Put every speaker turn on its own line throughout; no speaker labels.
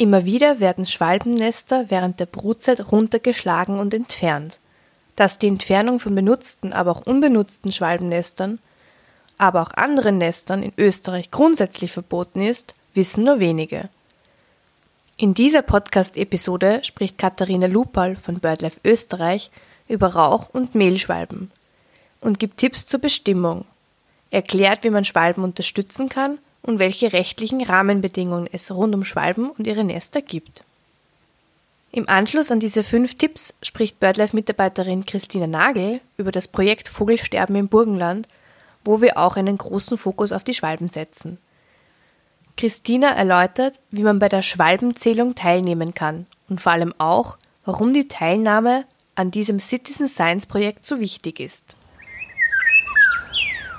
Immer wieder werden Schwalbennester während der Brutzeit runtergeschlagen und entfernt. Dass die Entfernung von benutzten, aber auch unbenutzten Schwalbennestern, aber auch anderen Nestern in Österreich grundsätzlich verboten ist, wissen nur wenige. In dieser Podcast-Episode spricht Katharina Lupal von BirdLife Österreich über Rauch- und Mehlschwalben und gibt Tipps zur Bestimmung, erklärt, wie man Schwalben unterstützen kann und welche rechtlichen Rahmenbedingungen es rund um Schwalben und ihre Nester gibt. Im Anschluss an diese fünf Tipps spricht BirdLife-Mitarbeiterin Christina Nagel über das Projekt Vogelsterben im Burgenland, wo wir auch einen großen Fokus auf die Schwalben setzen. Christina erläutert, wie man bei der Schwalbenzählung teilnehmen kann und vor allem auch, warum die Teilnahme an diesem Citizen Science Projekt so wichtig ist.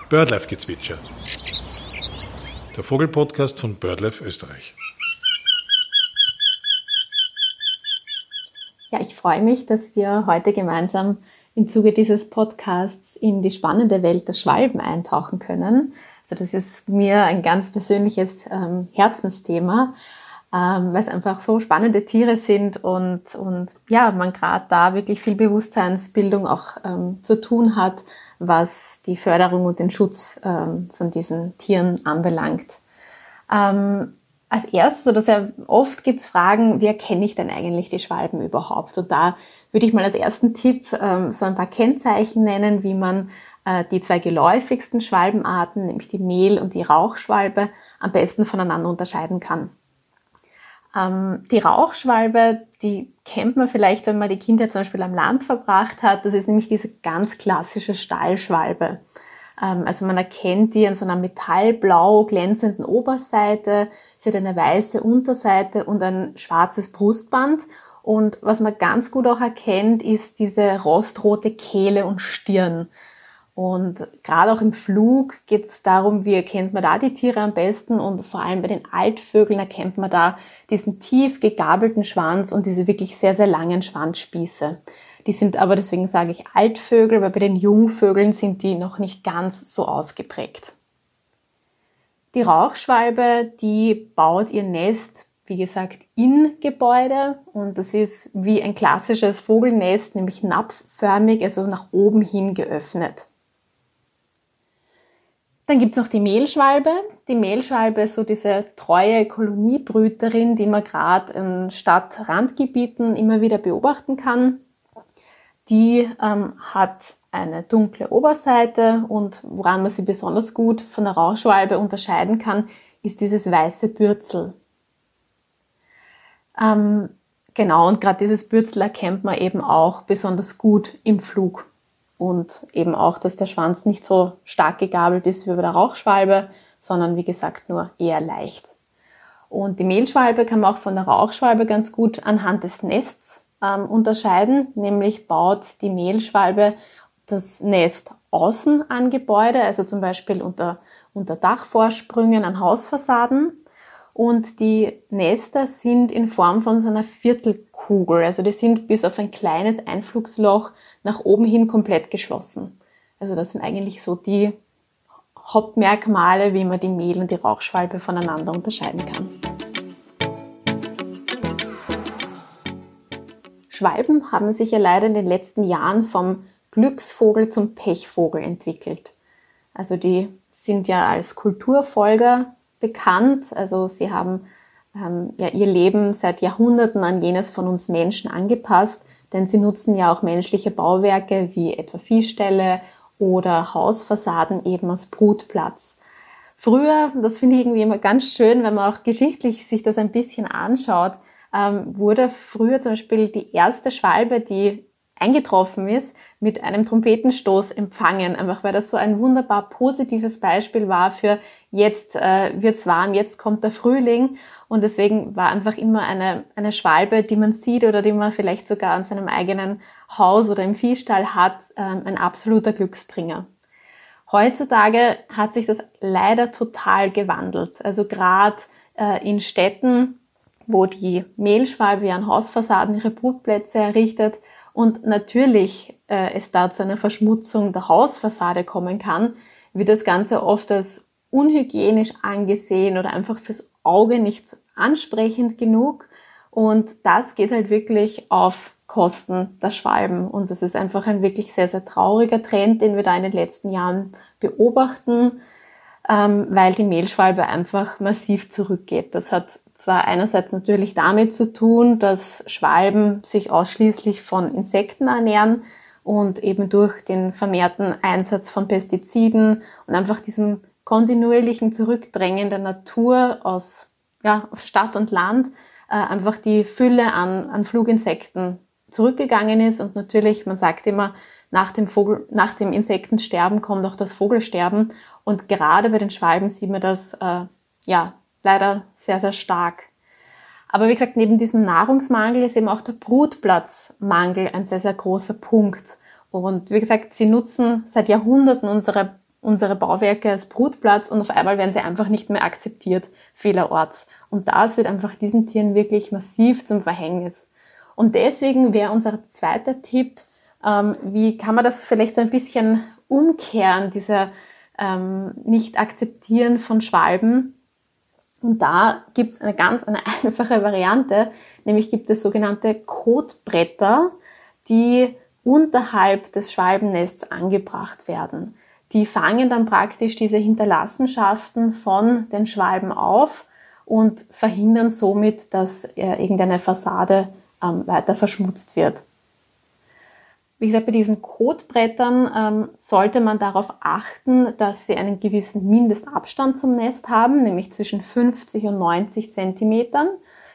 Birdlife-Gezwitscher. Der Vogelpodcast von BirdLife Österreich.
Ja, ich freue mich, dass wir heute gemeinsam im Zuge dieses Podcasts in die spannende Welt der Schwalben eintauchen können. Also das ist mir ein ganz persönliches ähm, Herzensthema, ähm, weil es einfach so spannende Tiere sind und, und ja, man gerade da wirklich viel Bewusstseinsbildung auch ähm, zu tun hat, was die Förderung und den Schutz ähm, von diesen Tieren anbelangt. Ähm, als erstes oder sehr oft gibt es Fragen, wie erkenne ich denn eigentlich die Schwalben überhaupt? Und da würde ich mal als ersten Tipp ähm, so ein paar Kennzeichen nennen, wie man äh, die zwei geläufigsten Schwalbenarten, nämlich die Mehl- und die Rauchschwalbe, am besten voneinander unterscheiden kann. Ähm, die Rauchschwalbe, die kennt man vielleicht, wenn man die Kindheit zum Beispiel am Land verbracht hat. Das ist nämlich diese ganz klassische Stallschwalbe. Ähm, also man erkennt die an so einer metallblau glänzenden Oberseite. Sie hat eine weiße Unterseite und ein schwarzes Brustband. Und was man ganz gut auch erkennt, ist diese rostrote Kehle und Stirn. Und gerade auch im Flug geht es darum, wie erkennt man da die Tiere am besten und vor allem bei den Altvögeln erkennt man da diesen tief gegabelten Schwanz und diese wirklich sehr, sehr langen Schwanzspieße. Die sind aber, deswegen sage ich Altvögel, weil bei den Jungvögeln sind die noch nicht ganz so ausgeprägt. Die Rauchschwalbe, die baut ihr Nest, wie gesagt, in Gebäude und das ist wie ein klassisches Vogelnest, nämlich napfförmig, also nach oben hin geöffnet. Dann gibt's noch die Mehlschwalbe. Die Mehlschwalbe ist so diese treue Koloniebrüterin, die man gerade in Stadtrandgebieten immer wieder beobachten kann. Die ähm, hat eine dunkle Oberseite und woran man sie besonders gut von der Rauchschwalbe unterscheiden kann, ist dieses weiße Bürzel. Ähm, genau, und gerade dieses Bürzel erkennt man eben auch besonders gut im Flug und eben auch, dass der Schwanz nicht so stark gegabelt ist wie bei der Rauchschwalbe, sondern wie gesagt nur eher leicht. Und die Mehlschwalbe kann man auch von der Rauchschwalbe ganz gut anhand des Nests ähm, unterscheiden, nämlich baut die Mehlschwalbe das Nest außen an Gebäude, also zum Beispiel unter, unter Dachvorsprüngen an Hausfassaden. Und die Nester sind in Form von so einer Viertelkugel, also die sind bis auf ein kleines Einflugsloch nach oben hin komplett geschlossen. Also das sind eigentlich so die Hauptmerkmale, wie man die Mehl- und die Rauchschwalbe voneinander unterscheiden kann. Schwalben haben sich ja leider in den letzten Jahren vom Glücksvogel zum Pechvogel entwickelt. Also die sind ja als Kulturfolger bekannt. Also sie haben ähm, ja ihr Leben seit Jahrhunderten an jenes von uns Menschen angepasst denn sie nutzen ja auch menschliche Bauwerke wie etwa Viehställe oder Hausfassaden eben als Brutplatz. Früher, das finde ich irgendwie immer ganz schön, wenn man auch geschichtlich sich das ein bisschen anschaut, ähm, wurde früher zum Beispiel die erste Schwalbe, die eingetroffen ist, mit einem Trompetenstoß empfangen, einfach weil das so ein wunderbar positives Beispiel war für jetzt äh, wird's warm, jetzt kommt der Frühling und deswegen war einfach immer eine, eine Schwalbe, die man sieht oder die man vielleicht sogar an seinem eigenen Haus oder im Viehstall hat, ähm, ein absoluter Glücksbringer. Heutzutage hat sich das leider total gewandelt. Also gerade äh, in Städten, wo die Mehlschwalbe an Hausfassaden ihre Brutplätze errichtet und natürlich äh, es da zu einer Verschmutzung der Hausfassade kommen kann, wird das Ganze oft als unhygienisch angesehen oder einfach fürs Auge nicht ansprechend genug. Und das geht halt wirklich auf Kosten der Schwalben. Und das ist einfach ein wirklich sehr, sehr trauriger Trend, den wir da in den letzten Jahren beobachten, ähm, weil die Mehlschwalbe einfach massiv zurückgeht. Das hat zwar einerseits natürlich damit zu tun, dass Schwalben sich ausschließlich von Insekten ernähren und eben durch den vermehrten Einsatz von Pestiziden und einfach diesem kontinuierlichen Zurückdrängen der Natur aus ja, Stadt und Land äh, einfach die Fülle an, an Fluginsekten zurückgegangen ist und natürlich, man sagt immer, nach dem, Vogel, nach dem Insektensterben kommt auch das Vogelsterben und gerade bei den Schwalben sieht man das äh, ja leider sehr, sehr stark. Aber wie gesagt, neben diesem Nahrungsmangel ist eben auch der Brutplatzmangel ein sehr, sehr großer Punkt. Und wie gesagt, sie nutzen seit Jahrhunderten unsere, unsere Bauwerke als Brutplatz und auf einmal werden sie einfach nicht mehr akzeptiert vielerorts. Und das wird einfach diesen Tieren wirklich massiv zum Verhängnis. Und deswegen wäre unser zweiter Tipp, ähm, wie kann man das vielleicht so ein bisschen umkehren, dieser ähm, Nicht-Akzeptieren von Schwalben, und da gibt es eine ganz eine einfache Variante, nämlich gibt es sogenannte Kotbretter, die unterhalb des Schwalbennests angebracht werden. Die fangen dann praktisch diese Hinterlassenschaften von den Schwalben auf und verhindern somit, dass äh, irgendeine Fassade ähm, weiter verschmutzt wird. Wie gesagt, bei diesen Kotbrettern ähm, sollte man darauf achten, dass sie einen gewissen Mindestabstand zum Nest haben, nämlich zwischen 50 und 90 Zentimetern,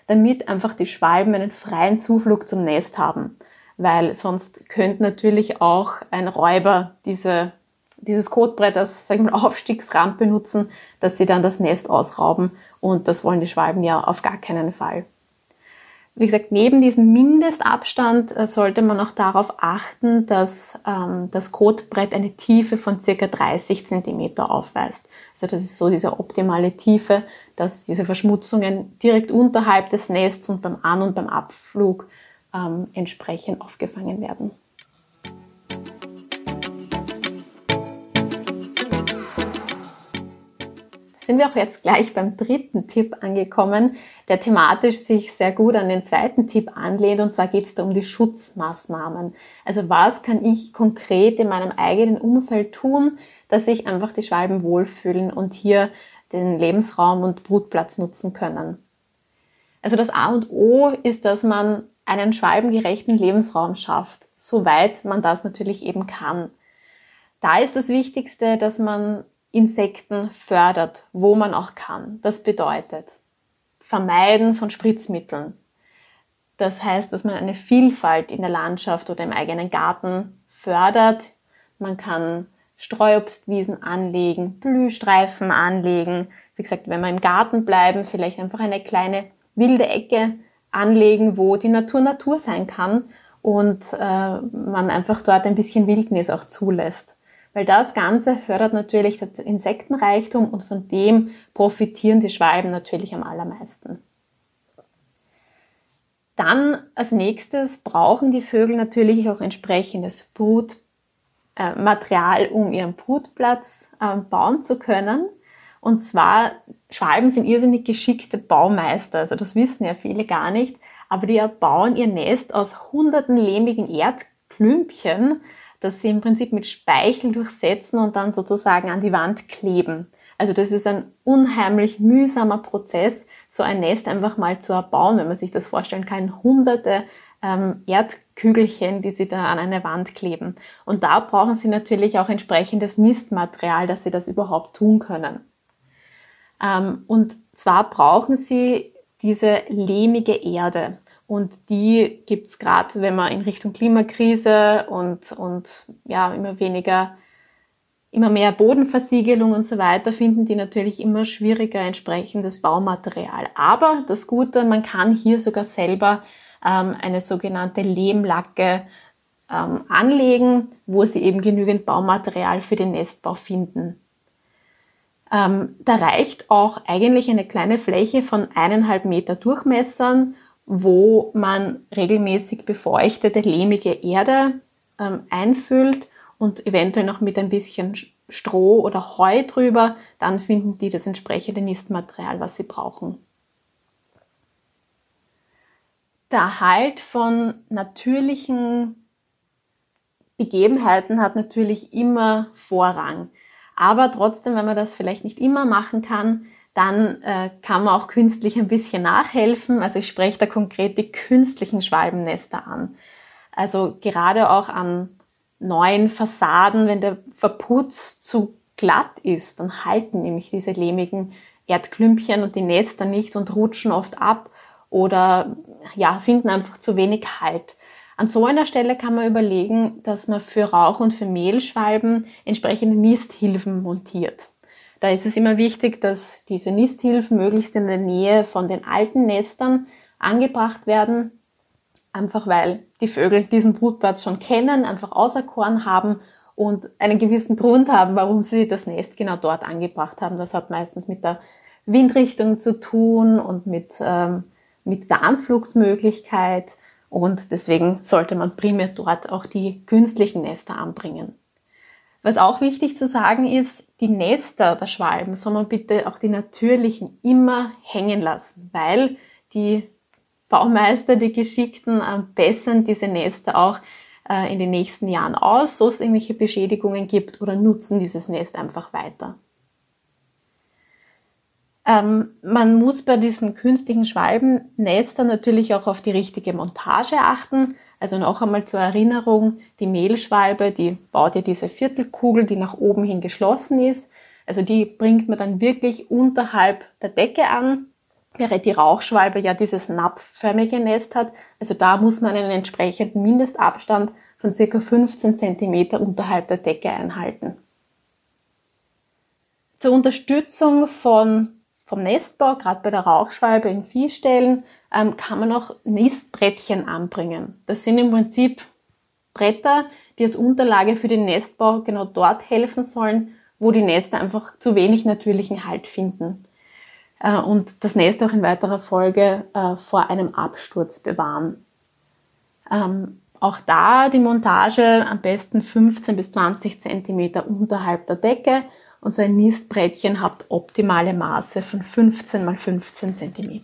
damit einfach die Schwalben einen freien Zuflug zum Nest haben. Weil sonst könnte natürlich auch ein Räuber diese, dieses Kotbrett als sag ich mal, Aufstiegsrampe nutzen, dass sie dann das Nest ausrauben und das wollen die Schwalben ja auf gar keinen Fall. Wie gesagt, neben diesem Mindestabstand äh, sollte man auch darauf achten, dass ähm, das Kotbrett eine Tiefe von circa 30 Zentimeter aufweist. Also das ist so diese optimale Tiefe, dass diese Verschmutzungen direkt unterhalb des Nests und beim An- und beim Abflug ähm, entsprechend aufgefangen werden. Sind wir auch jetzt gleich beim dritten Tipp angekommen, der thematisch sich sehr gut an den zweiten Tipp anlehnt. Und zwar geht es da um die Schutzmaßnahmen. Also was kann ich konkret in meinem eigenen Umfeld tun, dass sich einfach die Schwalben wohlfühlen und hier den Lebensraum und Brutplatz nutzen können. Also das A und O ist, dass man einen schwalbengerechten Lebensraum schafft, soweit man das natürlich eben kann. Da ist das Wichtigste, dass man Insekten fördert, wo man auch kann. Das bedeutet, Vermeiden von Spritzmitteln. Das heißt, dass man eine Vielfalt in der Landschaft oder im eigenen Garten fördert. Man kann Streuobstwiesen anlegen, Blühstreifen anlegen. Wie gesagt, wenn wir im Garten bleiben, vielleicht einfach eine kleine wilde Ecke anlegen, wo die Natur Natur sein kann und äh, man einfach dort ein bisschen Wildnis auch zulässt weil das Ganze fördert natürlich das Insektenreichtum und von dem profitieren die Schwalben natürlich am allermeisten. Dann als nächstes brauchen die Vögel natürlich auch entsprechendes Brutmaterial, um ihren Brutplatz äh, bauen zu können. Und zwar, Schwalben sind irrsinnig geschickte Baumeister, also das wissen ja viele gar nicht, aber die bauen ihr Nest aus hunderten lehmigen Erdklümpchen, dass sie im Prinzip mit Speichel durchsetzen und dann sozusagen an die Wand kleben. Also das ist ein unheimlich mühsamer Prozess, so ein Nest einfach mal zu erbauen, wenn man sich das vorstellen kann. Hunderte ähm, Erdkügelchen, die sie da an eine Wand kleben. Und da brauchen sie natürlich auch entsprechendes Nistmaterial, dass sie das überhaupt tun können. Ähm, und zwar brauchen sie diese lehmige Erde. Und die gibt's gerade, wenn man in Richtung Klimakrise und, und ja, immer weniger, immer mehr Bodenversiegelung und so weiter, finden die natürlich immer schwieriger entsprechendes Baumaterial. Aber das Gute, man kann hier sogar selber ähm, eine sogenannte Lehmlacke ähm, anlegen, wo sie eben genügend Baumaterial für den Nestbau finden. Ähm, da reicht auch eigentlich eine kleine Fläche von eineinhalb Meter Durchmessern wo man regelmäßig befeuchtete, lehmige Erde ähm, einfüllt und eventuell noch mit ein bisschen Stroh oder Heu drüber, dann finden die das entsprechende Nistmaterial, was sie brauchen. Der Erhalt von natürlichen Begebenheiten hat natürlich immer Vorrang. Aber trotzdem, wenn man das vielleicht nicht immer machen kann, dann äh, kann man auch künstlich ein bisschen nachhelfen. Also ich spreche da konkret die künstlichen Schwalbennester an. Also gerade auch an neuen Fassaden, wenn der Verputz zu glatt ist, dann halten nämlich diese lehmigen Erdklümpchen und die Nester nicht und rutschen oft ab oder ja, finden einfach zu wenig Halt. An so einer Stelle kann man überlegen, dass man für Rauch- und für Mehlschwalben entsprechende Nisthilfen montiert. Da ist es immer wichtig, dass diese Nisthilfen möglichst in der Nähe von den alten Nestern angebracht werden, einfach weil die Vögel diesen Brutplatz schon kennen, einfach auserkoren haben und einen gewissen Grund haben, warum sie das Nest genau dort angebracht haben. Das hat meistens mit der Windrichtung zu tun und mit, ähm, mit der Anflugsmöglichkeit. Und deswegen sollte man primär dort auch die künstlichen Nester anbringen. Was auch wichtig zu sagen ist, die Nester der Schwalben soll man bitte auch die natürlichen immer hängen lassen, weil die Baumeister, die Geschickten, bessern diese Nester auch äh, in den nächsten Jahren aus, so es irgendwelche Beschädigungen gibt oder nutzen dieses Nest einfach weiter. Ähm, man muss bei diesen künstlichen Schwalbennestern natürlich auch auf die richtige Montage achten. Also noch einmal zur Erinnerung, die Mehlschwalbe, die baut ja diese Viertelkugel, die nach oben hin geschlossen ist. Also die bringt man dann wirklich unterhalb der Decke an, während die Rauchschwalbe ja dieses napfförmige Nest hat. Also da muss man einen entsprechenden Mindestabstand von circa 15 cm unterhalb der Decke einhalten. Zur Unterstützung von vom Nestbau, gerade bei der Rauchschwalbe in Viehstellen, ähm, kann man auch Nistbrettchen anbringen. Das sind im Prinzip Bretter, die als Unterlage für den Nestbau genau dort helfen sollen, wo die Nester einfach zu wenig natürlichen Halt finden. Äh, und das Nest auch in weiterer Folge äh, vor einem Absturz bewahren. Ähm, auch da die Montage am besten 15 bis 20 Zentimeter unterhalb der Decke und so ein Nistbrettchen hat optimale Maße von 15 mal 15 cm.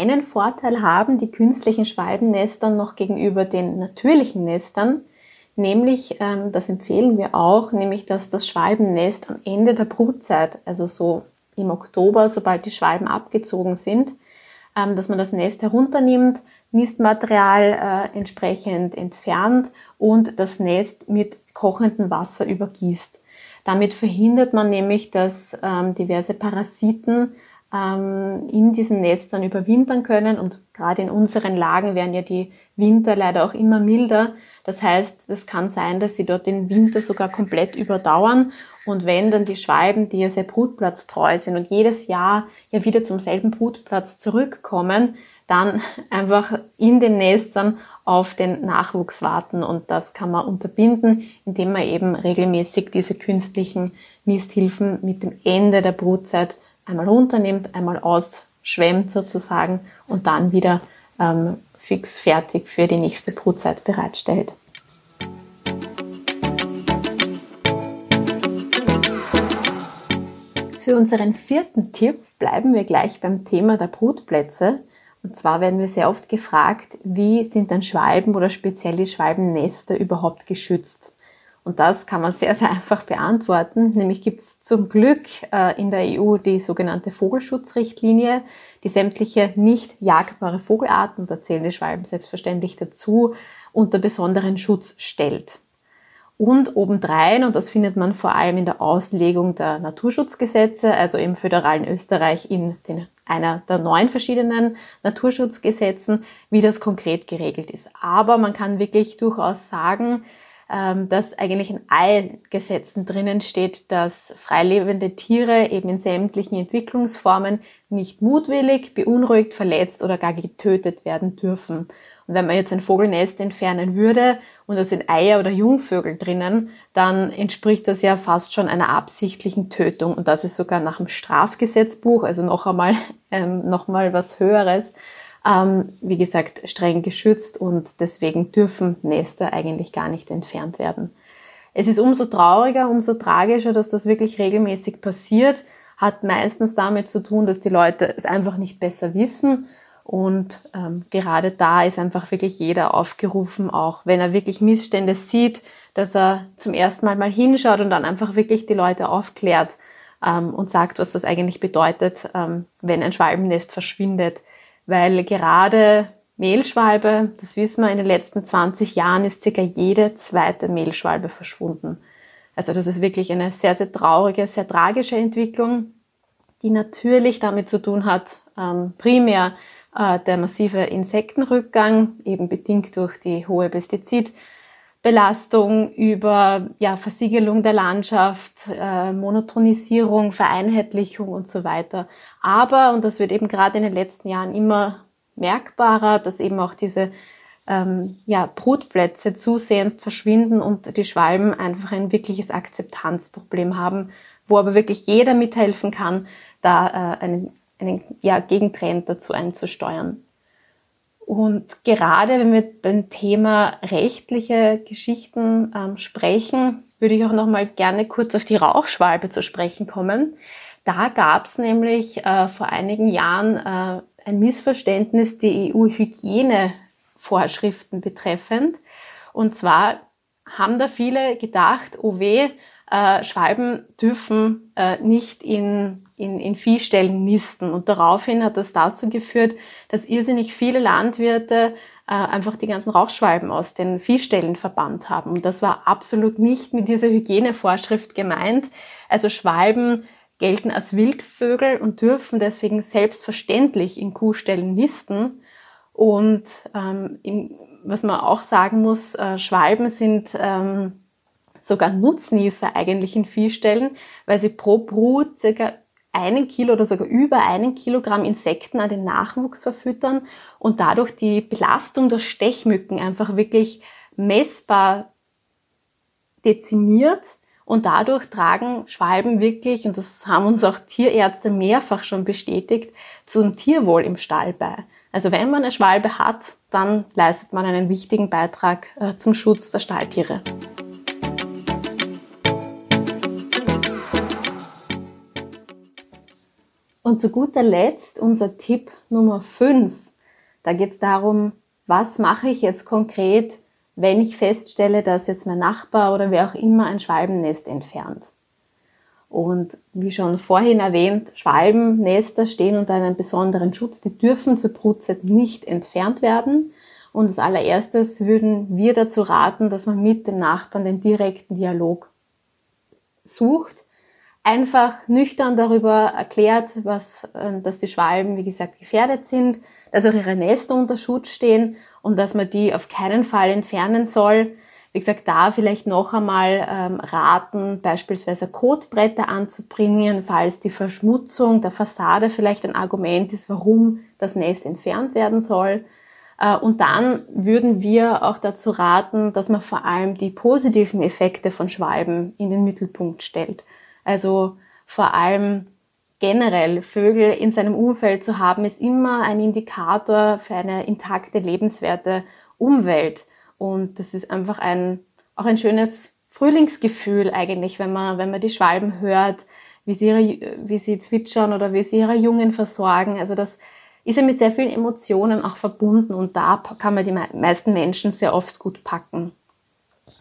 Einen Vorteil haben die künstlichen Schwalbennestern noch gegenüber den natürlichen Nestern, nämlich, ähm, das empfehlen wir auch, nämlich dass das Schwalbennest am Ende der Brutzeit, also so im Oktober, sobald die Schwalben abgezogen sind, ähm, dass man das Nest herunternimmt, Nistmaterial äh, entsprechend entfernt und das Nest mit kochendem Wasser übergießt. Damit verhindert man nämlich, dass ähm, diverse Parasiten ähm, in diesen Nestern überwintern können. Und gerade in unseren Lagen werden ja die Winter leider auch immer milder. Das heißt, es kann sein, dass sie dort den Winter sogar komplett überdauern. Und wenn dann die Schwalben, die ja sehr brutplatztreu sind und jedes Jahr ja wieder zum selben Brutplatz zurückkommen, dann einfach in den Nestern auf den Nachwuchs warten. Und das kann man unterbinden, indem man eben regelmäßig diese künstlichen Nisthilfen mit dem Ende der Brutzeit einmal runternimmt, einmal ausschwemmt sozusagen und dann wieder ähm, fix fertig für die nächste Brutzeit bereitstellt. Für unseren vierten Tipp bleiben wir gleich beim Thema der Brutplätze. Und zwar werden wir sehr oft gefragt, wie sind denn Schwalben oder speziell die Schwalbennester überhaupt geschützt? Und das kann man sehr, sehr einfach beantworten. Nämlich gibt es zum Glück äh, in der EU die sogenannte Vogelschutzrichtlinie, die sämtliche nicht jagbare Vogelarten, da zählen die Schwalben selbstverständlich dazu, unter besonderen Schutz stellt. Und obendrein, und das findet man vor allem in der Auslegung der Naturschutzgesetze, also im föderalen Österreich in den einer der neun verschiedenen Naturschutzgesetzen, wie das konkret geregelt ist. Aber man kann wirklich durchaus sagen, ähm, dass eigentlich in allen Gesetzen drinnen steht, dass freilebende Tiere eben in sämtlichen Entwicklungsformen nicht mutwillig, beunruhigt, verletzt oder gar getötet werden dürfen. Und wenn man jetzt ein Vogelnest entfernen würde und da sind Eier oder Jungvögel drinnen, dann entspricht das ja fast schon einer absichtlichen Tötung. Und das ist sogar nach dem Strafgesetzbuch, also noch einmal, ähm, noch mal was Höheres, ähm, wie gesagt, streng geschützt und deswegen dürfen Nester eigentlich gar nicht entfernt werden. Es ist umso trauriger, umso tragischer, dass das wirklich regelmäßig passiert. hat meistens damit zu tun, dass die Leute es einfach nicht besser wissen. Und ähm, gerade da ist einfach wirklich jeder aufgerufen, auch wenn er wirklich Missstände sieht, dass er zum ersten Mal mal hinschaut und dann einfach wirklich die Leute aufklärt ähm, und sagt, was das eigentlich bedeutet, ähm, wenn ein Schwalbennest verschwindet. Weil gerade Mehlschwalbe, das wissen wir, in den letzten 20 Jahren ist circa jede zweite Mehlschwalbe verschwunden. Also das ist wirklich eine sehr, sehr traurige, sehr tragische Entwicklung, die natürlich damit zu tun hat, ähm, primär äh, der massive Insektenrückgang, eben bedingt durch die hohe Pestizidbelastung, über ja, Versiegelung der Landschaft, äh, Monotonisierung, Vereinheitlichung und so weiter. Aber, und das wird eben gerade in den letzten Jahren immer merkbarer, dass eben auch diese ähm, ja, Brutplätze zusehends verschwinden und die Schwalben einfach ein wirkliches Akzeptanzproblem haben, wo aber wirklich jeder mithelfen kann, da äh, einen, einen ja, Gegentrend dazu einzusteuern. Und gerade wenn wir beim Thema rechtliche Geschichten ähm, sprechen, würde ich auch noch mal gerne kurz auf die Rauchschwalbe zu sprechen kommen. Da gab es nämlich äh, vor einigen Jahren äh, ein Missverständnis die EU-Hygienevorschriften betreffend. Und zwar haben da viele gedacht, oh weh, äh, Schwalben dürfen äh, nicht in, in, in Viehställen nisten. Und daraufhin hat das dazu geführt, dass irrsinnig viele Landwirte äh, einfach die ganzen Rauchschwalben aus den Viehställen verbannt haben. Und das war absolut nicht mit dieser Hygienevorschrift gemeint. Also Schwalben gelten als Wildvögel und dürfen deswegen selbstverständlich in Kuhställen nisten. Und ähm, im, was man auch sagen muss, äh, Schwalben sind ähm, sogar Nutznießer eigentlich in Viehställen, weil sie pro Brut circa einen Kilo oder sogar über einen Kilogramm Insekten an den Nachwuchs verfüttern und dadurch die Belastung der Stechmücken einfach wirklich messbar dezimiert und dadurch tragen Schwalben wirklich, und das haben uns auch Tierärzte mehrfach schon bestätigt, zum Tierwohl im Stall bei. Also wenn man eine Schwalbe hat, dann leistet man einen wichtigen Beitrag äh, zum Schutz der Stalltiere. Und zu guter Letzt unser Tipp Nummer 5. Da geht es darum, was mache ich jetzt konkret, wenn ich feststelle, dass jetzt mein Nachbar oder wer auch immer ein Schwalbennest entfernt. Und wie schon vorhin erwähnt, Schwalbennester stehen unter einem besonderen Schutz. Die dürfen zur Brutzeit nicht entfernt werden. Und als allererstes würden wir dazu raten, dass man mit dem Nachbarn den direkten Dialog sucht. Einfach nüchtern darüber erklärt, was, ähm, dass die Schwalben, wie gesagt, gefährdet sind, dass auch ihre Nester unter Schutz stehen und dass man die auf keinen Fall entfernen soll. Wie gesagt, da vielleicht noch einmal ähm, raten, beispielsweise Kotbretter anzubringen, falls die Verschmutzung der Fassade vielleicht ein Argument ist, warum das Nest entfernt werden soll. Äh, und dann würden wir auch dazu raten, dass man vor allem die positiven Effekte von Schwalben in den Mittelpunkt stellt. Also vor allem generell Vögel in seinem Umfeld zu haben, ist immer ein Indikator für eine intakte, lebenswerte Umwelt. Und das ist einfach ein, auch ein schönes Frühlingsgefühl eigentlich, wenn man, wenn man die Schwalben hört, wie sie, ihre, wie sie zwitschern oder wie sie ihre Jungen versorgen. Also das ist ja mit sehr vielen Emotionen auch verbunden und da kann man die meisten Menschen sehr oft gut packen.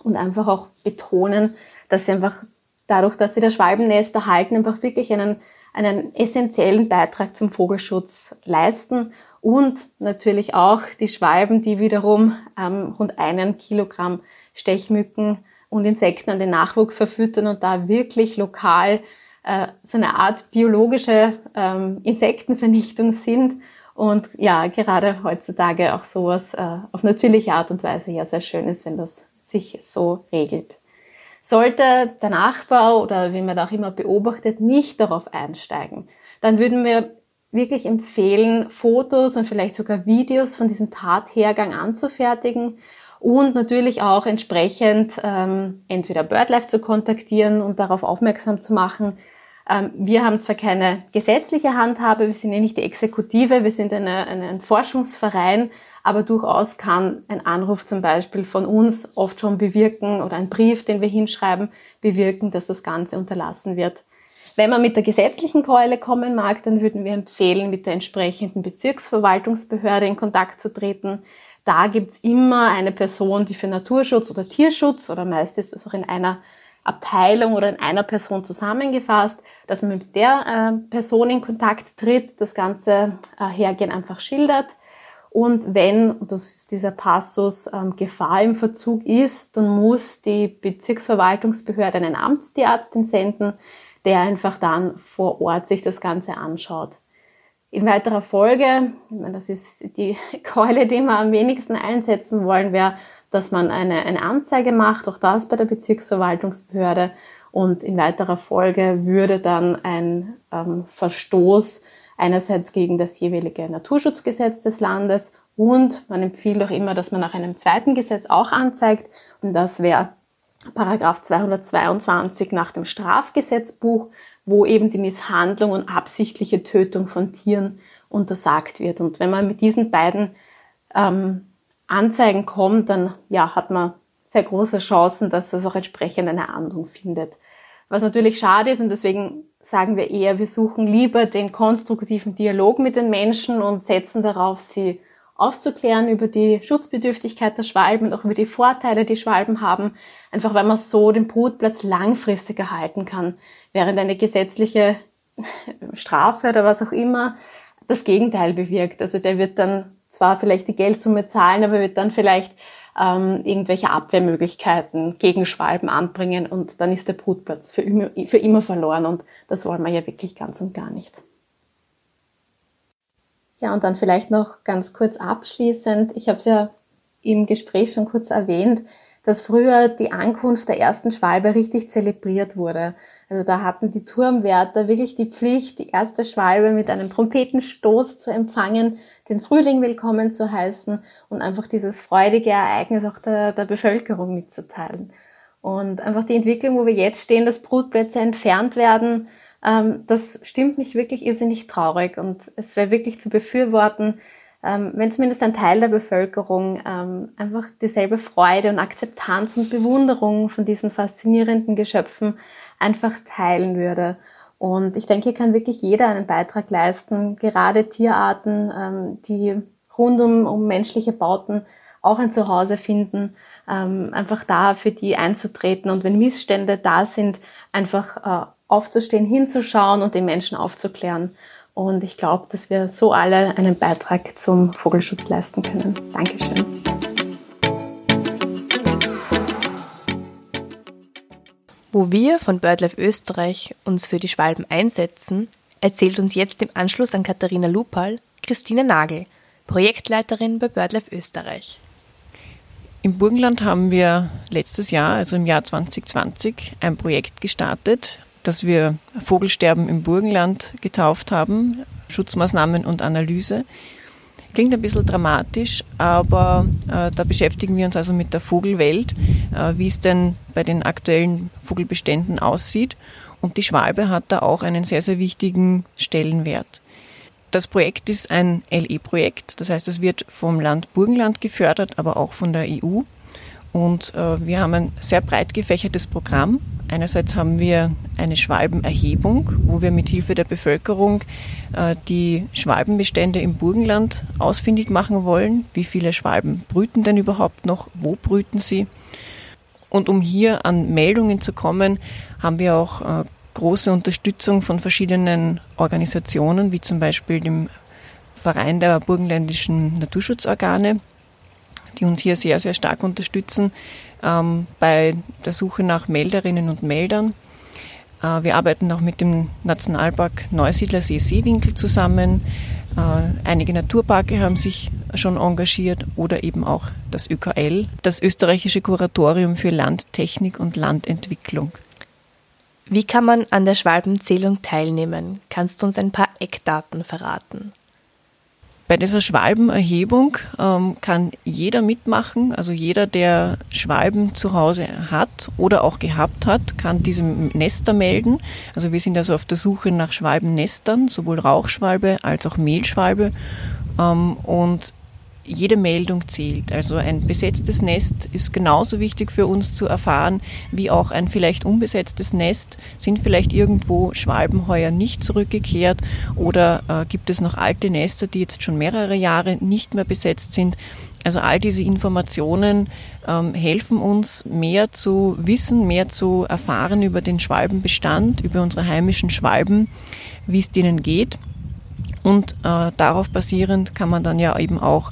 Und einfach auch betonen, dass sie einfach dadurch, dass sie das Schwalbennest erhalten, einfach wirklich einen einen essentiellen Beitrag zum Vogelschutz leisten und natürlich auch die Schwalben, die wiederum ähm, rund einen Kilogramm Stechmücken und Insekten an den Nachwuchs verfüttern und da wirklich lokal äh, so eine Art biologische ähm, Insektenvernichtung sind und ja, gerade heutzutage auch sowas äh, auf natürliche Art und Weise ja sehr schön ist, wenn das sich so regelt. Sollte der Nachbar oder wie man da auch immer beobachtet, nicht darauf einsteigen, dann würden wir wirklich empfehlen, Fotos und vielleicht sogar Videos von diesem Tathergang anzufertigen und natürlich auch entsprechend ähm, entweder BirdLife zu kontaktieren und darauf aufmerksam zu machen. Ähm, wir haben zwar keine gesetzliche Handhabe, wir sind ja nicht die Exekutive, wir sind eine, eine, ein Forschungsverein, aber durchaus kann ein Anruf zum Beispiel von uns oft schon bewirken oder ein Brief, den wir hinschreiben, bewirken, dass das Ganze unterlassen wird. Wenn man mit der gesetzlichen Keule kommen mag, dann würden wir empfehlen, mit der entsprechenden Bezirksverwaltungsbehörde in Kontakt zu treten. Da gibt's immer eine Person, die für Naturschutz oder Tierschutz oder meist ist das auch in einer Abteilung oder in einer Person zusammengefasst, dass man mit der äh, Person in Kontakt tritt, das ganze äh, Hergehen einfach schildert. Und wenn, das ist dieser Passus, ähm, Gefahr im Verzug ist, dann muss die Bezirksverwaltungsbehörde einen Amtstierarzt senden, der einfach dann vor Ort sich das Ganze anschaut. In weiterer Folge, ich meine, das ist die Keule, die wir am wenigsten einsetzen wollen, wäre, dass man eine, eine Anzeige macht, auch das bei der Bezirksverwaltungsbehörde. Und in weiterer Folge würde dann ein ähm, Verstoß einerseits gegen das jeweilige Naturschutzgesetz des Landes und man empfiehlt auch immer, dass man nach einem zweiten Gesetz auch anzeigt. Und das wäre Paragraph 222 nach dem Strafgesetzbuch, wo eben die Misshandlung und absichtliche Tötung von Tieren untersagt wird. Und wenn man mit diesen beiden ähm, Anzeigen kommt, dann ja, hat man sehr große Chancen, dass das auch entsprechend eine Ahndung findet. Was natürlich schade ist und deswegen sagen wir eher, wir suchen lieber den konstruktiven Dialog mit den Menschen und setzen darauf, sie aufzuklären über die Schutzbedürftigkeit der Schwalben und auch über die Vorteile, die Schwalben haben, einfach weil man so den Brutplatz langfristig erhalten kann, während eine gesetzliche Strafe oder was auch immer das Gegenteil bewirkt. Also der wird dann zwar vielleicht die Geldsumme zahlen, aber wird dann vielleicht ähm, irgendwelche Abwehrmöglichkeiten gegen Schwalben anbringen und dann ist der Brutplatz für immer, für immer verloren und das wollen wir ja wirklich ganz und gar nicht. Ja, und dann vielleicht noch ganz kurz abschließend. Ich habe es ja im Gespräch schon kurz erwähnt, dass früher die Ankunft der ersten Schwalbe richtig zelebriert wurde. Also da hatten die Turmwärter wirklich die Pflicht, die erste Schwalbe mit einem Trompetenstoß zu empfangen, den Frühling willkommen zu heißen und einfach dieses freudige Ereignis auch der, der Bevölkerung mitzuteilen. Und einfach die Entwicklung, wo wir jetzt stehen, dass Brutplätze entfernt werden, ähm, das stimmt mich wirklich irrsinnig traurig und es wäre wirklich zu befürworten, ähm, wenn zumindest ein Teil der Bevölkerung ähm, einfach dieselbe Freude und Akzeptanz und Bewunderung von diesen faszinierenden Geschöpfen einfach teilen würde. Und ich denke, hier kann wirklich jeder einen Beitrag leisten, gerade Tierarten, ähm, die rund um, um menschliche Bauten auch ein Zuhause finden, ähm, einfach da für die einzutreten und wenn Missstände da sind, einfach äh, aufzustehen, hinzuschauen und den Menschen aufzuklären. Und ich glaube, dass wir so alle einen Beitrag zum Vogelschutz leisten können. Dankeschön.
Wo wir von BirdLife Österreich uns für die Schwalben einsetzen, erzählt uns jetzt im Anschluss an Katharina Lupal Christine Nagel, Projektleiterin bei BirdLife Österreich.
Im Burgenland haben wir letztes Jahr, also im Jahr 2020, ein Projekt gestartet, dass wir Vogelsterben im Burgenland getauft haben, Schutzmaßnahmen und Analyse. Klingt ein bisschen dramatisch, aber äh, da beschäftigen wir uns also mit der Vogelwelt, äh, wie es denn bei den aktuellen Vogelbeständen aussieht. Und die Schwalbe hat da auch einen sehr, sehr wichtigen Stellenwert. Das Projekt ist ein LE-Projekt, das heißt, es wird vom Land Burgenland gefördert, aber auch von der EU. Und äh, wir haben ein sehr breit gefächertes Programm. Einerseits haben wir eine Schwalbenerhebung, wo wir mit Hilfe der Bevölkerung äh, die Schwalbenbestände im Burgenland ausfindig machen wollen. Wie viele Schwalben brüten denn überhaupt noch? Wo brüten sie? Und um hier an Meldungen zu kommen, haben wir auch äh, große Unterstützung von verschiedenen Organisationen, wie zum Beispiel dem Verein der burgenländischen Naturschutzorgane, die uns hier sehr, sehr stark unterstützen ähm, bei der Suche nach Melderinnen und Meldern. Äh, wir arbeiten auch mit dem Nationalpark Neusiedlersee Seewinkel zusammen. Äh, einige Naturparke haben sich schon engagiert oder eben auch das ÖKL, das österreichische Kuratorium für Landtechnik und Landentwicklung.
Wie kann man an der Schwalbenzählung teilnehmen? Kannst du uns ein paar Eckdaten verraten?
Bei dieser Schwalbenerhebung ähm, kann jeder mitmachen, also jeder, der Schwalben zu Hause hat oder auch gehabt hat, kann diese Nester melden. Also wir sind also auf der Suche nach Schwalbennestern, sowohl Rauchschwalbe als auch Mehlschwalbe. Ähm, und jede Meldung zählt. Also ein besetztes Nest ist genauso wichtig für uns zu erfahren, wie auch ein vielleicht unbesetztes Nest. Sind vielleicht irgendwo Schwalben heuer nicht zurückgekehrt oder äh, gibt es noch alte Nester, die jetzt schon mehrere Jahre nicht mehr besetzt sind? Also all diese Informationen ähm, helfen uns mehr zu wissen, mehr zu erfahren über den Schwalbenbestand, über unsere heimischen Schwalben, wie es denen geht. Und äh, darauf basierend kann man dann ja eben auch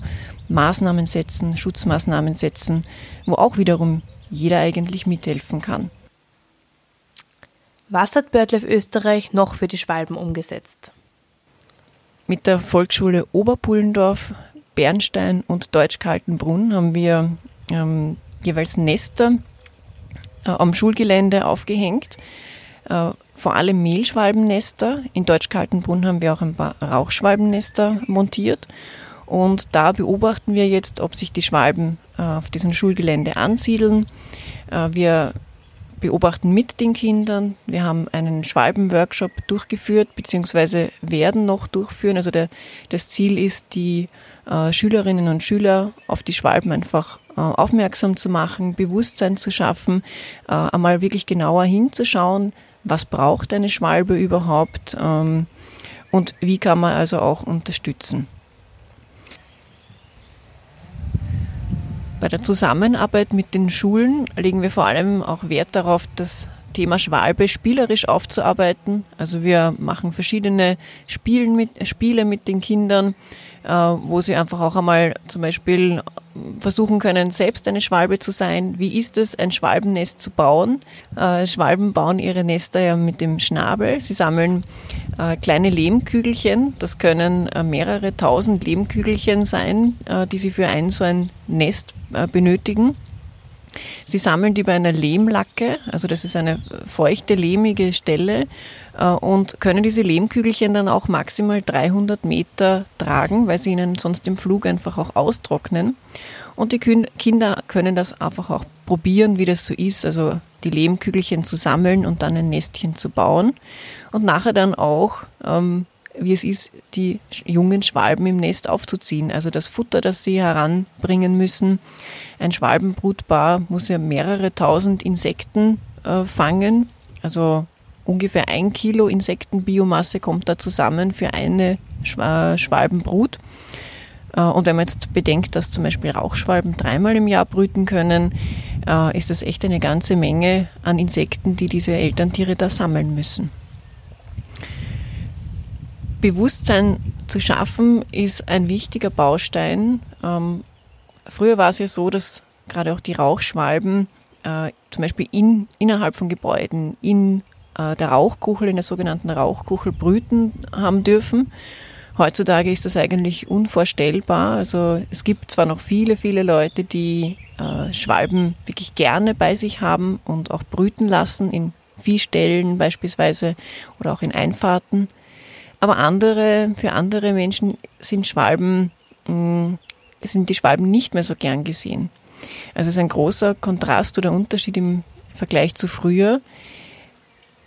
Maßnahmen setzen, Schutzmaßnahmen setzen, wo auch wiederum jeder eigentlich mithelfen kann.
Was hat BirdLife Österreich noch für die Schwalben umgesetzt?
Mit der Volksschule Oberpullendorf, Bernstein und Deutsch-Kaltenbrunn haben wir ähm, jeweils Nester äh, am Schulgelände aufgehängt. Äh, vor allem Mehlschwalbennester. In Deutsch-Kaltenbrunn haben wir auch ein paar Rauchschwalbennester montiert. Und da beobachten wir jetzt, ob sich die Schwalben äh, auf diesem Schulgelände ansiedeln. Äh, wir beobachten mit den Kindern. Wir haben einen Schwalbenworkshop durchgeführt, beziehungsweise werden noch durchführen. Also der, das Ziel ist, die äh, Schülerinnen und Schüler auf die Schwalben einfach äh, aufmerksam zu machen, Bewusstsein zu schaffen, äh, einmal wirklich genauer hinzuschauen, was braucht eine Schwalbe überhaupt ähm, und wie kann man also auch unterstützen. Bei der Zusammenarbeit mit den Schulen legen wir vor allem auch Wert darauf, das Thema Schwalbe spielerisch aufzuarbeiten. Also wir machen verschiedene Spielen mit, Spiele mit den Kindern, wo sie einfach auch einmal zum Beispiel versuchen können, selbst eine Schwalbe zu sein. Wie ist es, ein Schwalbennest zu bauen? Äh, Schwalben bauen ihre Nester ja mit dem Schnabel. Sie sammeln äh, kleine Lehmkügelchen. Das können äh, mehrere tausend Lehmkügelchen sein, äh, die sie für ein so ein Nest äh, benötigen. Sie sammeln die bei einer Lehmlacke, also das ist eine feuchte, lehmige Stelle äh, und können diese Lehmkügelchen dann auch maximal 300 Meter tragen, weil sie ihnen sonst im Flug einfach auch austrocknen. Und die Kinder können das einfach auch probieren, wie das so ist, also die Lehmkügelchen zu sammeln und dann ein Nestchen zu bauen. Und nachher dann auch ähm, wie es ist, die jungen Schwalben im Nest aufzuziehen. Also das Futter, das sie heranbringen müssen. Ein Schwalbenbrutpaar muss ja mehrere tausend Insekten äh, fangen. Also ungefähr ein Kilo Insektenbiomasse kommt da zusammen für eine Schwalbenbrut. Äh, und wenn man jetzt bedenkt, dass zum Beispiel Rauchschwalben dreimal im Jahr brüten können, äh, ist das echt eine ganze Menge an Insekten, die diese Elterntiere da sammeln müssen. Bewusstsein zu schaffen ist ein wichtiger Baustein. Ähm, früher war es ja so, dass gerade auch die Rauchschwalben äh, zum Beispiel in, innerhalb von Gebäuden in der Rauchkuchel, in der sogenannten Rauchkuchel brüten haben dürfen. Heutzutage ist das eigentlich unvorstellbar. Also es gibt zwar noch viele, viele Leute, die äh, Schwalben wirklich gerne bei sich haben und auch brüten lassen in Viehställen beispielsweise oder auch in Einfahrten. Aber andere, für andere Menschen sind Schwalben, mm, sind die Schwalben nicht mehr so gern gesehen. Also es ist ein großer Kontrast oder Unterschied im Vergleich zu früher.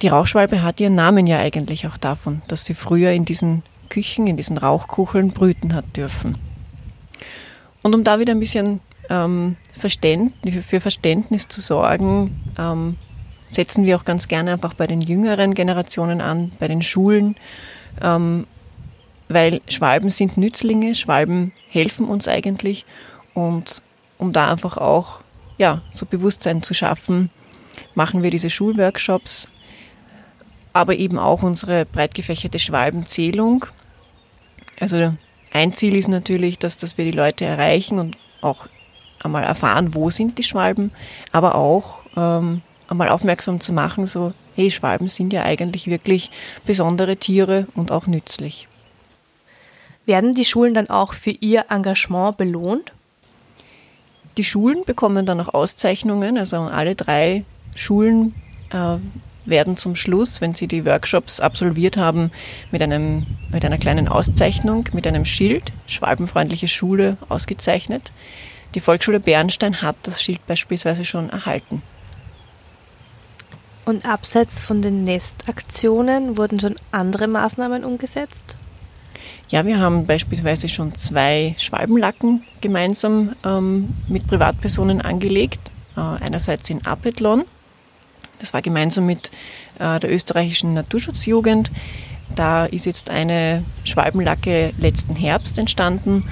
Die Rauchschwalbe hat ihren Namen ja eigentlich auch davon, dass sie früher in diesen Küchen, in diesen Rauchkucheln brüten hat dürfen. Und um da wieder ein bisschen ähm, Verständnis, für Verständnis zu sorgen, ähm, setzen wir auch ganz gerne einfach bei den jüngeren Generationen an, bei den Schulen ähm, weil Schwalben sind Nützlinge, Schwalben helfen uns eigentlich und um da einfach auch ja, so Bewusstsein zu schaffen, machen wir diese Schulworkshops, aber eben auch unsere breit gefächerte Schwalbenzählung. Also ein Ziel ist natürlich, dass, dass wir die Leute erreichen und auch einmal erfahren, wo sind die Schwalben, aber auch ähm, einmal aufmerksam zu machen, so hey, Schwalben sind ja eigentlich wirklich besondere Tiere und auch nützlich.
Werden die Schulen dann auch für ihr Engagement belohnt?
Die Schulen bekommen dann auch Auszeichnungen, also alle drei Schulen äh, werden zum Schluss, wenn sie die Workshops absolviert haben, mit, einem, mit einer kleinen Auszeichnung, mit einem Schild, Schwalbenfreundliche Schule, ausgezeichnet. Die Volksschule Bernstein hat das Schild beispielsweise schon erhalten.
Und abseits von den Nestaktionen wurden schon andere Maßnahmen umgesetzt?
Ja, wir haben beispielsweise schon zwei Schwalbenlacken gemeinsam ähm, mit Privatpersonen angelegt. Äh, einerseits in Apethlon. Das war gemeinsam mit äh, der österreichischen Naturschutzjugend. Da ist jetzt eine Schwalbenlacke letzten Herbst entstanden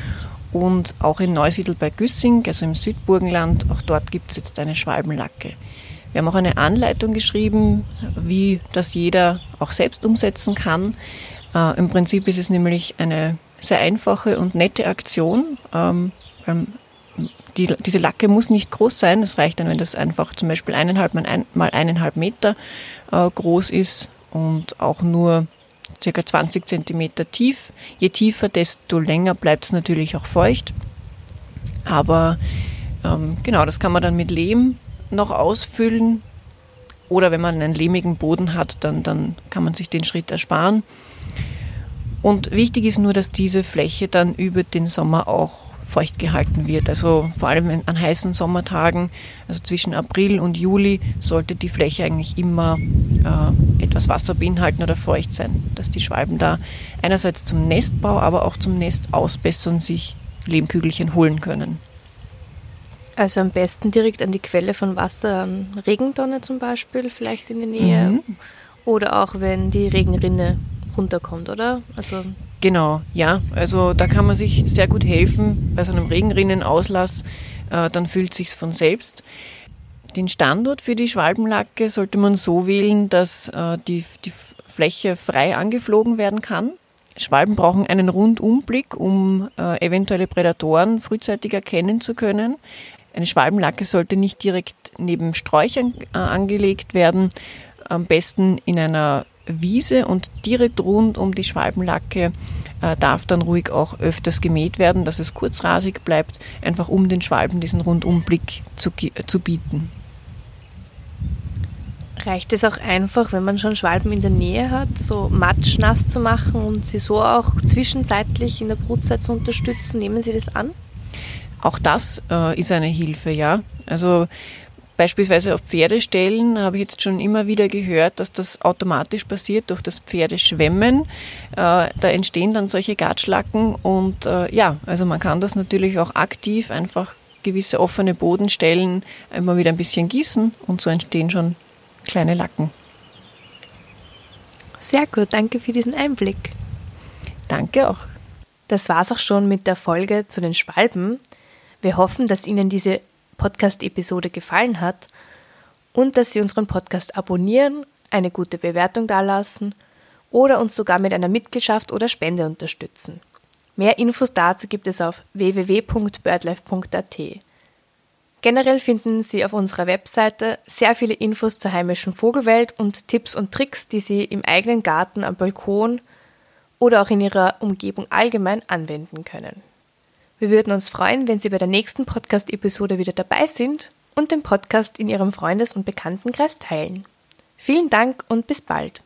und auch in Neusiedl bei Güssing, also im Südburgenland, auch dort gibt es jetzt eine Schwalbenlacke. Wir haben auch eine Anleitung geschrieben, wie das jeder auch selbst umsetzen kann. Äh, Im Prinzip ist es nämlich eine sehr einfache und nette Aktion. Ähm, die, diese Lacke muss nicht groß sein. Es reicht dann, wenn das einfach zum Beispiel eineinhalb mal, ein, mal eineinhalb Meter äh, groß ist und auch nur circa 20 Zentimeter tief. Je tiefer, desto länger bleibt es natürlich auch feucht. Aber ähm, genau, das kann man dann mit Lehm noch ausfüllen. Oder wenn man einen lehmigen Boden hat, dann, dann kann man sich den Schritt ersparen. Und wichtig ist nur, dass diese Fläche dann über den Sommer auch feucht gehalten wird. Also vor allem an heißen Sommertagen, also zwischen April und Juli, sollte die Fläche eigentlich immer äh, etwas Wasser beinhalten oder feucht sein, dass die Schwalben da einerseits zum Nestbau, aber auch zum Nest ausbessern sich Lehmkügelchen holen können.
Also am besten direkt an die Quelle von Wasser, an Regentonne zum Beispiel, vielleicht in der Nähe. Mhm. Oder auch wenn die Regenrinne runterkommt, oder?
Also Genau, ja. Also da kann man sich sehr gut helfen bei so einem Regenrinnenauslass. Äh, dann fühlt sich's von selbst. Den Standort für die Schwalbenlacke sollte man so wählen, dass äh, die, die Fläche frei angeflogen werden kann. Schwalben brauchen einen Rundumblick, um äh, eventuelle Prädatoren frühzeitig erkennen zu können. Eine Schwalbenlacke sollte nicht direkt neben Sträuchern äh, angelegt werden, am besten in einer Wiese und direkt rund um die Schwalbenlacke äh, darf dann ruhig auch öfters gemäht werden, dass es kurzrasig bleibt, einfach um den Schwalben diesen Rundumblick zu, zu bieten.
Reicht es auch einfach, wenn man schon Schwalben in der Nähe hat, so matschnass zu machen und sie so auch zwischenzeitlich in der Brutzeit zu unterstützen? Nehmen Sie das an?
Auch das äh, ist eine Hilfe, ja. Also Beispielsweise auf Pferdestellen habe ich jetzt schon immer wieder gehört, dass das automatisch passiert durch das Pferdeschwemmen. Äh, da entstehen dann solche Gatschlacken und äh, ja, also man kann das natürlich auch aktiv einfach gewisse offene Bodenstellen immer wieder ein bisschen gießen und so entstehen schon kleine Lacken.
Sehr gut, danke für diesen Einblick.
Danke auch.
Das war's auch schon mit der Folge zu den Schwalben. Wir hoffen, dass Ihnen diese Podcast-Episode gefallen hat und dass Sie unseren Podcast abonnieren, eine gute Bewertung dalassen oder uns sogar mit einer Mitgliedschaft oder Spende unterstützen. Mehr Infos dazu gibt es auf www.birdlife.at. Generell finden Sie auf unserer Webseite sehr viele Infos zur heimischen Vogelwelt und Tipps und Tricks, die Sie im eigenen Garten, am Balkon oder auch in Ihrer Umgebung allgemein anwenden können. Wir würden uns freuen, wenn Sie bei der nächsten Podcast-Episode wieder dabei sind und den Podcast in Ihrem Freundes- und Bekanntenkreis teilen. Vielen Dank und bis bald.